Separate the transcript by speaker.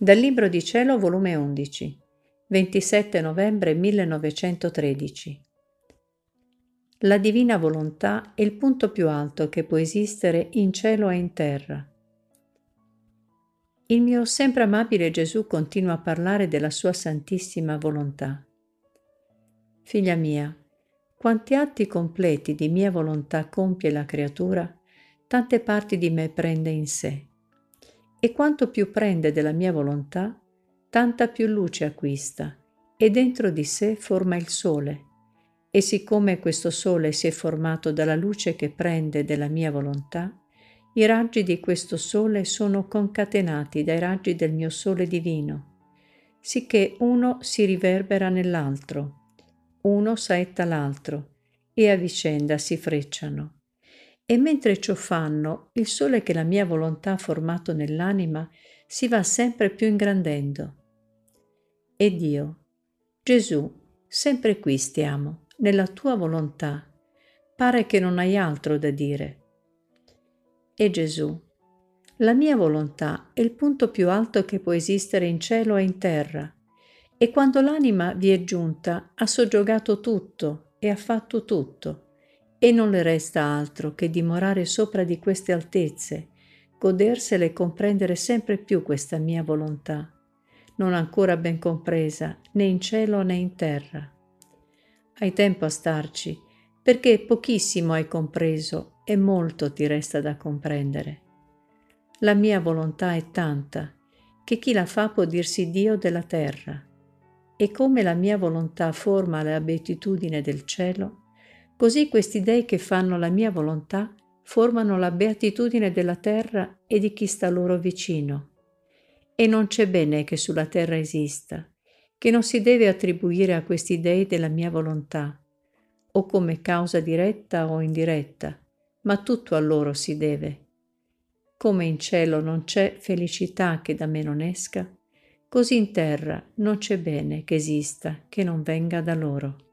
Speaker 1: Dal Libro di Cielo, volume 11, 27 novembre 1913. La divina volontà è il punto più alto che può esistere in cielo e in terra. Il mio sempre amabile Gesù continua a parlare della sua santissima volontà. Figlia mia, quanti atti completi di mia volontà compie la creatura, tante parti di me prende in sé. E quanto più prende della mia volontà, tanta più luce acquista e dentro di sé forma il sole. E siccome questo sole si è formato dalla luce che prende della mia volontà, i raggi di questo sole sono concatenati dai raggi del mio sole divino, sicché uno si riverbera nell'altro, uno saetta l'altro, e a vicenda si frecciano. E mentre ciò fanno, il sole che la mia volontà ha formato nell'anima si va sempre più ingrandendo. E Dio, Gesù, sempre qui stiamo, nella tua volontà. Pare che non hai altro da dire. E Gesù, la mia volontà è il punto più alto che può esistere in cielo e in terra. E quando l'anima vi è giunta, ha soggiogato tutto e ha fatto tutto e non le resta altro che dimorare sopra di queste altezze, godersele e comprendere sempre più questa mia volontà, non ancora ben compresa né in cielo né in terra. Hai tempo a starci, perché pochissimo hai compreso e molto ti resta da comprendere. La mia volontà è tanta che chi la fa può dirsi Dio della terra, e come la mia volontà forma la beatitudine del cielo, Così questi dei che fanno la mia volontà formano la beatitudine della terra e di chi sta loro vicino. E non c'è bene che sulla terra esista, che non si deve attribuire a questi dei della mia volontà, o come causa diretta o indiretta, ma tutto a loro si deve. Come in cielo non c'è felicità che da me non esca, così in terra non c'è bene che esista che non venga da loro.